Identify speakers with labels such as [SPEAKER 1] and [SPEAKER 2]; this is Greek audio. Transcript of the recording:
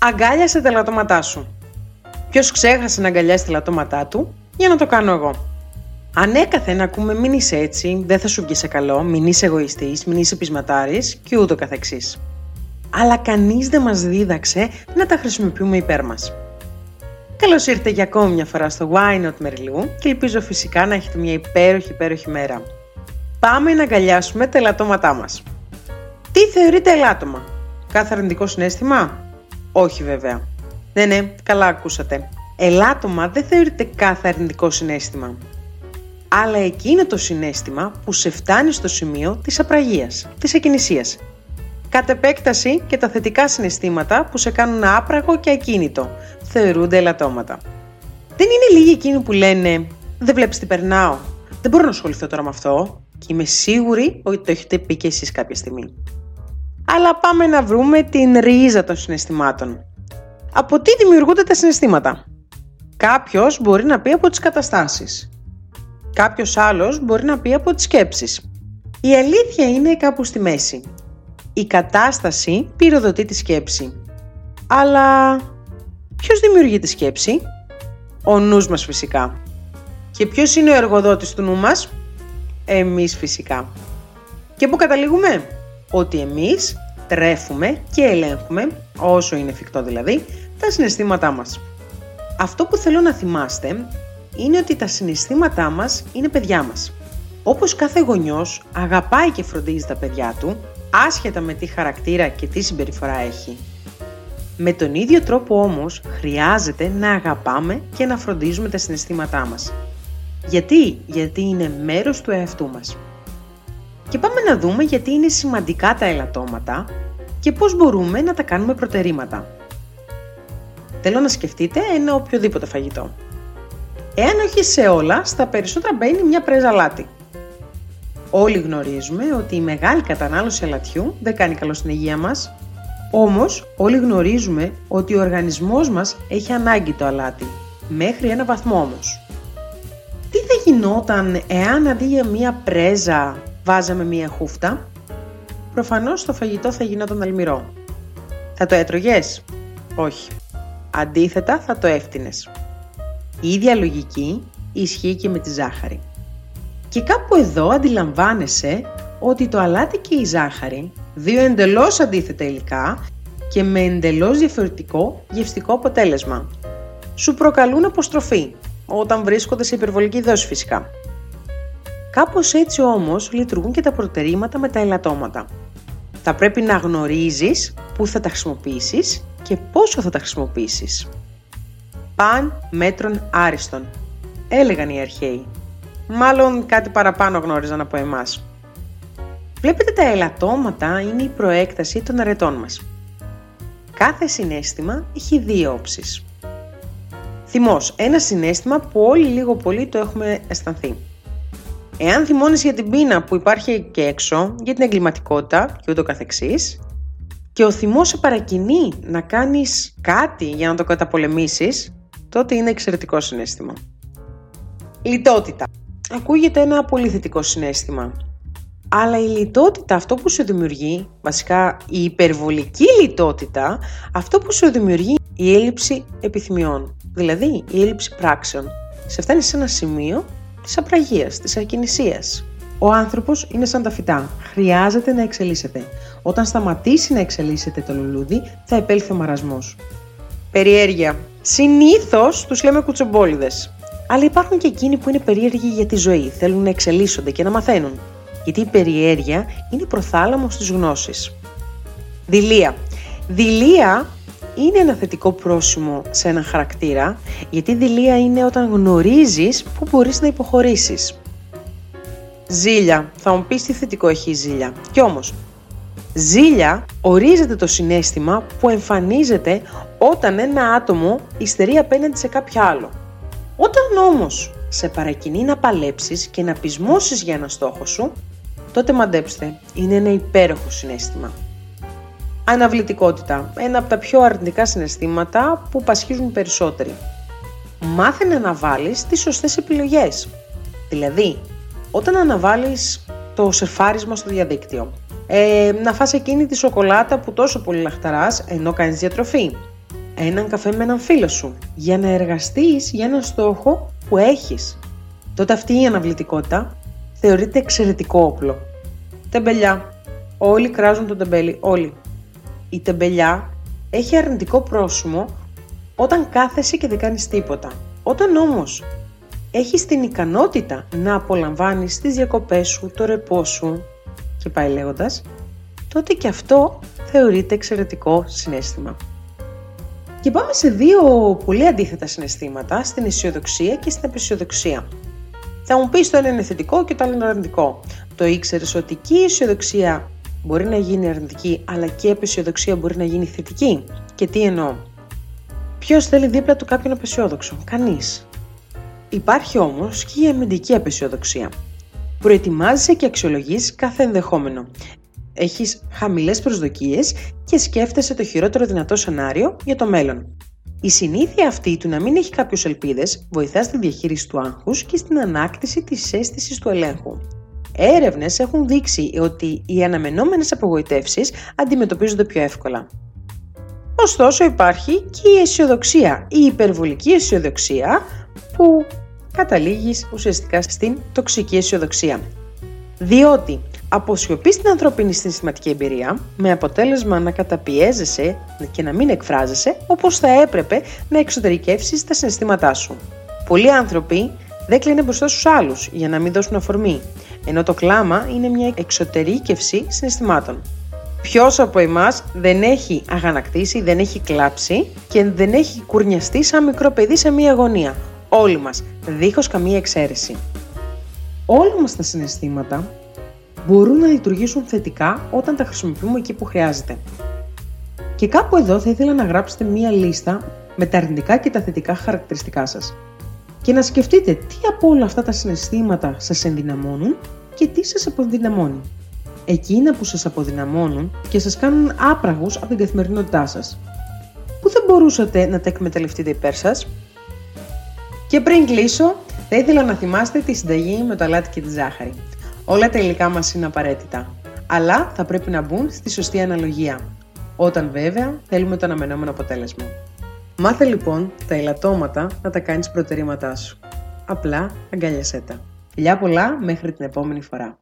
[SPEAKER 1] Αγκάλιασε τα λατώματά σου. Ποιος ξέχασε να αγκαλιάσει τα λατώματά του, για να το κάνω εγώ. Ανέκαθεν να ακούμε μην είσαι έτσι, δεν θα σου βγει σε καλό, μην είσαι εγωιστής, μην είσαι πεισματάρης και ούτω καθεξής. Αλλά κανείς δεν μας δίδαξε να τα χρησιμοποιούμε υπέρ μας. Καλώς ήρθατε για ακόμη μια φορά στο Why Not Merlou και ελπίζω φυσικά να έχετε μια υπέροχη υπέροχη μέρα. Πάμε να αγκαλιάσουμε τα ελαττώματά μας. Τι θεωρείτε ελάττωμα; Κάθε αρνητικό συνέστημα; Όχι βέβαια. Ναι, ναι, καλά ακούσατε. Ελάττωμα δεν θεωρείται κάθε αρνητικό συνέστημα. Αλλά εκεί είναι το συνέστημα που σε φτάνει στο σημείο της απραγίας, της ακινησίας. Κατ' επέκταση και τα θετικά συναισθήματα που σε κάνουν άπραγο και ακίνητο θεωρούνται ελαττώματα. Δεν είναι λίγοι εκείνοι που λένε «Δεν βλέπεις τι περνάω, δεν μπορώ να ασχοληθώ τώρα με αυτό» και είμαι σίγουρη ότι το έχετε πει και εσείς κάποια στιγμή. Αλλά πάμε να βρούμε την ρίζα των συναισθημάτων. Από τι δημιουργούνται τα συναισθήματα; Κάποιος μπορεί να πει από τις καταστάσεις. Κάποιος άλλος μπορεί να πει από τις σκέψεις. Η αλήθεια είναι κάπου στη μέση. Η κατάσταση πυροδοτεί τη σκέψη. Αλλά ποιος δημιουργεί τη σκέψη; Ο νους μας φυσικά. Και ποιος είναι ο εργοδότης του νου μας; Εμείς φυσικά. Και πού καταλήγουμε; Ότι εμείς τρέφουμε και ελέγχουμε, όσο είναι εφικτό δηλαδή, τα συναισθήματά μας. Αυτό που θέλω να θυμάστε είναι ότι τα συναισθήματά μας είναι παιδιά μας. Όπως κάθε γονιός αγαπάει και φροντίζει τα παιδιά του, άσχετα με τι χαρακτήρα και τι συμπεριφορά έχει. Με τον ίδιο τρόπο όμως χρειάζεται να αγαπάμε και να φροντίζουμε τα συναισθήματά μας. Γιατί; Γιατί είναι μέρος του εαυτού μας. Και πάμε να δούμε γιατί είναι σημαντικά τα ελαττώματα και πώς μπορούμε να τα κάνουμε προτερήματα. Θέλω να σκεφτείτε ένα οποιοδήποτε φαγητό. Εάν όχι σε όλα, στα περισσότερα μπαίνει μια πρέζα αλάτι. Όλοι γνωρίζουμε ότι η μεγάλη κατανάλωση αλατιού δεν κάνει καλό στην υγεία μας, όμως όλοι γνωρίζουμε ότι ο οργανισμός μας έχει ανάγκη το αλάτι, μέχρι ένα βαθμό όμως. Τι θα γινόταν εάν αντί για μια πρέζα βάζαμε μια χούφτα; Προφανώς το φαγητό θα γινόταν αλμυρό. Θα το έτρωγες; Όχι. Αντίθετα θα το έφτινες. Η ίδια λογική ισχύει και με τη ζάχαρη. Και κάπου εδώ αντιλαμβάνεσαι ότι το αλάτι και η ζάχαρη, δύο εντελώς αντίθετα υλικά και με εντελώς διαφορετικό γευστικό αποτέλεσμα, σου προκαλούν αποστροφή όταν βρίσκονται σε υπερβολική δόση φυσικά. Κάπως έτσι όμως λειτουργούν και τα προτερήματα με τα ελαττώματα. Θα πρέπει να γνωρίζεις πού θα τα χρησιμοποιήσεις και πόσο θα τα χρησιμοποιήσεις. Παν μέτρων άριστον, έλεγαν οι αρχαίοι. Μάλλον κάτι παραπάνω γνώριζαν από εμάς. Βλέπετε τα ελαττώματα είναι η προέκταση των αρετών μας. Κάθε συνέστημα έχει δύο όψεις. Θυμός, ένα συνέστημα που όλοι λίγο πολύ το έχουμε αισθανθεί. Εάν θυμώνεις για την πείνα που υπάρχει και έξω, για την εγκληματικότητα και ούτω καθεξής, και ο θυμός σε παρακινεί να κάνεις κάτι για να το καταπολεμήσεις, τότε είναι εξαιρετικό συνέστημα. Λιτότητα. Ακούγεται ένα πολύ θετικό συνέστημα. Αλλά η λιτότητα, αυτό που σου δημιουργεί, βασικά η υπερβολική λιτότητα, αυτό που σου δημιουργεί η έλλειψη επιθυμιών, δηλαδή η έλλειψη πράξεων. Σε φτάνεις σε ένα σημείο της απραγίας, της ακινησίας. Ο άνθρωπος είναι σαν τα φυτά. Χρειάζεται να εξελίσσεται. Όταν σταματήσει να εξελίσσεται το λουλούδι, θα επέλθει ο μαρασμός. Περιέργεια. Συνήθως τους λέμε κουτσομπόλιδες. Αλλά υπάρχουν και εκείνοι που είναι περίεργοι για τη ζωή, θέλουν να εξελίσσονται και να μαθαίνουν. Γιατί η περιέργεια είναι προθάλαμος της γνώσης. Δηλία. Δηλία είναι ένα θετικό πρόσημο σε έναν χαρακτήρα, γιατί δηλία είναι όταν γνωρίζεις που μπορείς να υποχωρήσεις. Ζήλια. Θα μου πεις τι θετικό έχει η ζήλια. Κι όμως, ζήλια ορίζεται το συνέστημα που εμφανίζεται όταν ένα άτομο υστερεί απέναντι σε κάποιο άλλο. Όταν όμως σε παρακινεί να παλέψεις και να πεισμώσεις για ένα στόχο σου, τότε μαντέψτε, είναι ένα υπέροχο συνέστημα. Αναβλητικότητα. Ένα από τα πιο αρνητικά συναισθήματα που πασχίζουν περισσότεροι. Μάθε να αναβάλεις τις σωστές επιλογές. Δηλαδή, όταν αναβάλεις το σεφάρισμα στο διαδίκτυο, ε, να φας εκείνη τη σοκολάτα που τόσο πολύ λαχταράς ενώ κάνεις διατροφή. έναν καφέ με έναν φίλο σου για να εργαστείς για έναν στόχο που έχεις. Τότε αυτή η αναβλητικότητα θεωρείται εξαιρετικό όπλο. Τεμπελιά. Όλοι κράζουν το τεμπέλι. Όλοι. Η τεμπελιά έχει αρνητικό πρόσημο όταν κάθεσαι και δεν κάνεις τίποτα. Όταν όμως έχεις την ικανότητα να απολαμβάνεις τις διακοπές σου, το ρεπό σου και πάει λέγοντας, τότε και αυτό θεωρείται εξαιρετικό συνέστημα. Και πάμε σε δύο πολύ αντίθετα συναισθήματα, στην αισιοδοξία και στην απεσιοδοξία. Θα μου πεις το ένα είναι θετικό και το άλλο είναι αρνητικό. Το ήξερες ότι και η αισιοδοξία μπορεί να γίνει αρνητική, αλλά και η απεσιοδοξία μπορεί να γίνει θετική. Και τι εννοώ; Ποιος θέλει δίπλα του κάποιον απεσιόδοξο, κανείς. Υπάρχει όμως και η αμυντική απεσιοδοξία. Προετοιμάζεσαι και αξιολογείς κάθε ενδεχόμενο. Έχεις χαμηλές προσδοκίες και σκέφτεσαι το χειρότερο δυνατό σενάριο για το μέλλον. Η συνήθεια αυτή του να μην έχει κάποιους ελπίδες βοηθά στη διαχείριση του άγχους και στην ανάκτηση της αίσθησης του ελέγχου. Έρευνες έχουν δείξει ότι οι αναμενόμενες απογοητεύσεις αντιμετωπίζονται πιο εύκολα. Ωστόσο υπάρχει και η αισιοδοξία, η υπερβολική αισιοδοξία που καταλήγει ουσιαστικά στην τοξική αισιοδοξία. Διότι αποσιωπεί την ανθρώπινη συναισθηματική εμπειρία με αποτέλεσμα να καταπιέζεσαι και να μην εκφράζεσαι όπως θα έπρεπε να εξωτερικεύσεις τα συναισθήματά σου. Πολλοί άνθρωποι δεν κλείνουν μπροστά στους άλλους για να μην δώσουν αφορμή, ενώ το κλάμα είναι μια εξωτερήκευση συναισθημάτων. Ποιος από εμάς δεν έχει αγανακτήσει, δεν έχει κλάψει και δεν έχει κουρνιαστεί σαν μικρό παιδί σε μια αγωνία; Όλοι μας, δίχως καμία εξαίρεση. Όλα μας τα συναισθήματα μπορούν να λειτουργήσουν θετικά όταν τα χρησιμοποιούμε εκεί που χρειάζεται. Και κάπου εδώ θα ήθελα να γράψετε μία λίστα με τα αρνητικά και τα θετικά χαρακτηριστικά σας. Και να σκεφτείτε τι από όλα αυτά τα συναισθήματα σας ενδυναμώνουν και τι σας αποδυναμώνει. Εκείνα που σας αποδυναμώνουν και σας κάνουν άπραγους από την καθημερινότητά σας. Πού θα μπορούσατε να τα εκμεταλλευτείτε υπέρ σας; Και πριν κλείσω, θα ήθελα να θυμάστε τη συνταγή με το αλάτι και τη ζάχαρη. Όλα τα υλικά μας είναι απαραίτητα, αλλά θα πρέπει να μπουν στη σωστή αναλογία, όταν βέβαια θέλουμε το αναμενόμενο αποτέλεσμα. Μάθε λοιπόν τα ελαττώματα να τα κάνεις προτερήματά σου. Απλά αγκαλιασέ τα. Φιλιά πολλά μέχρι την επόμενη φορά.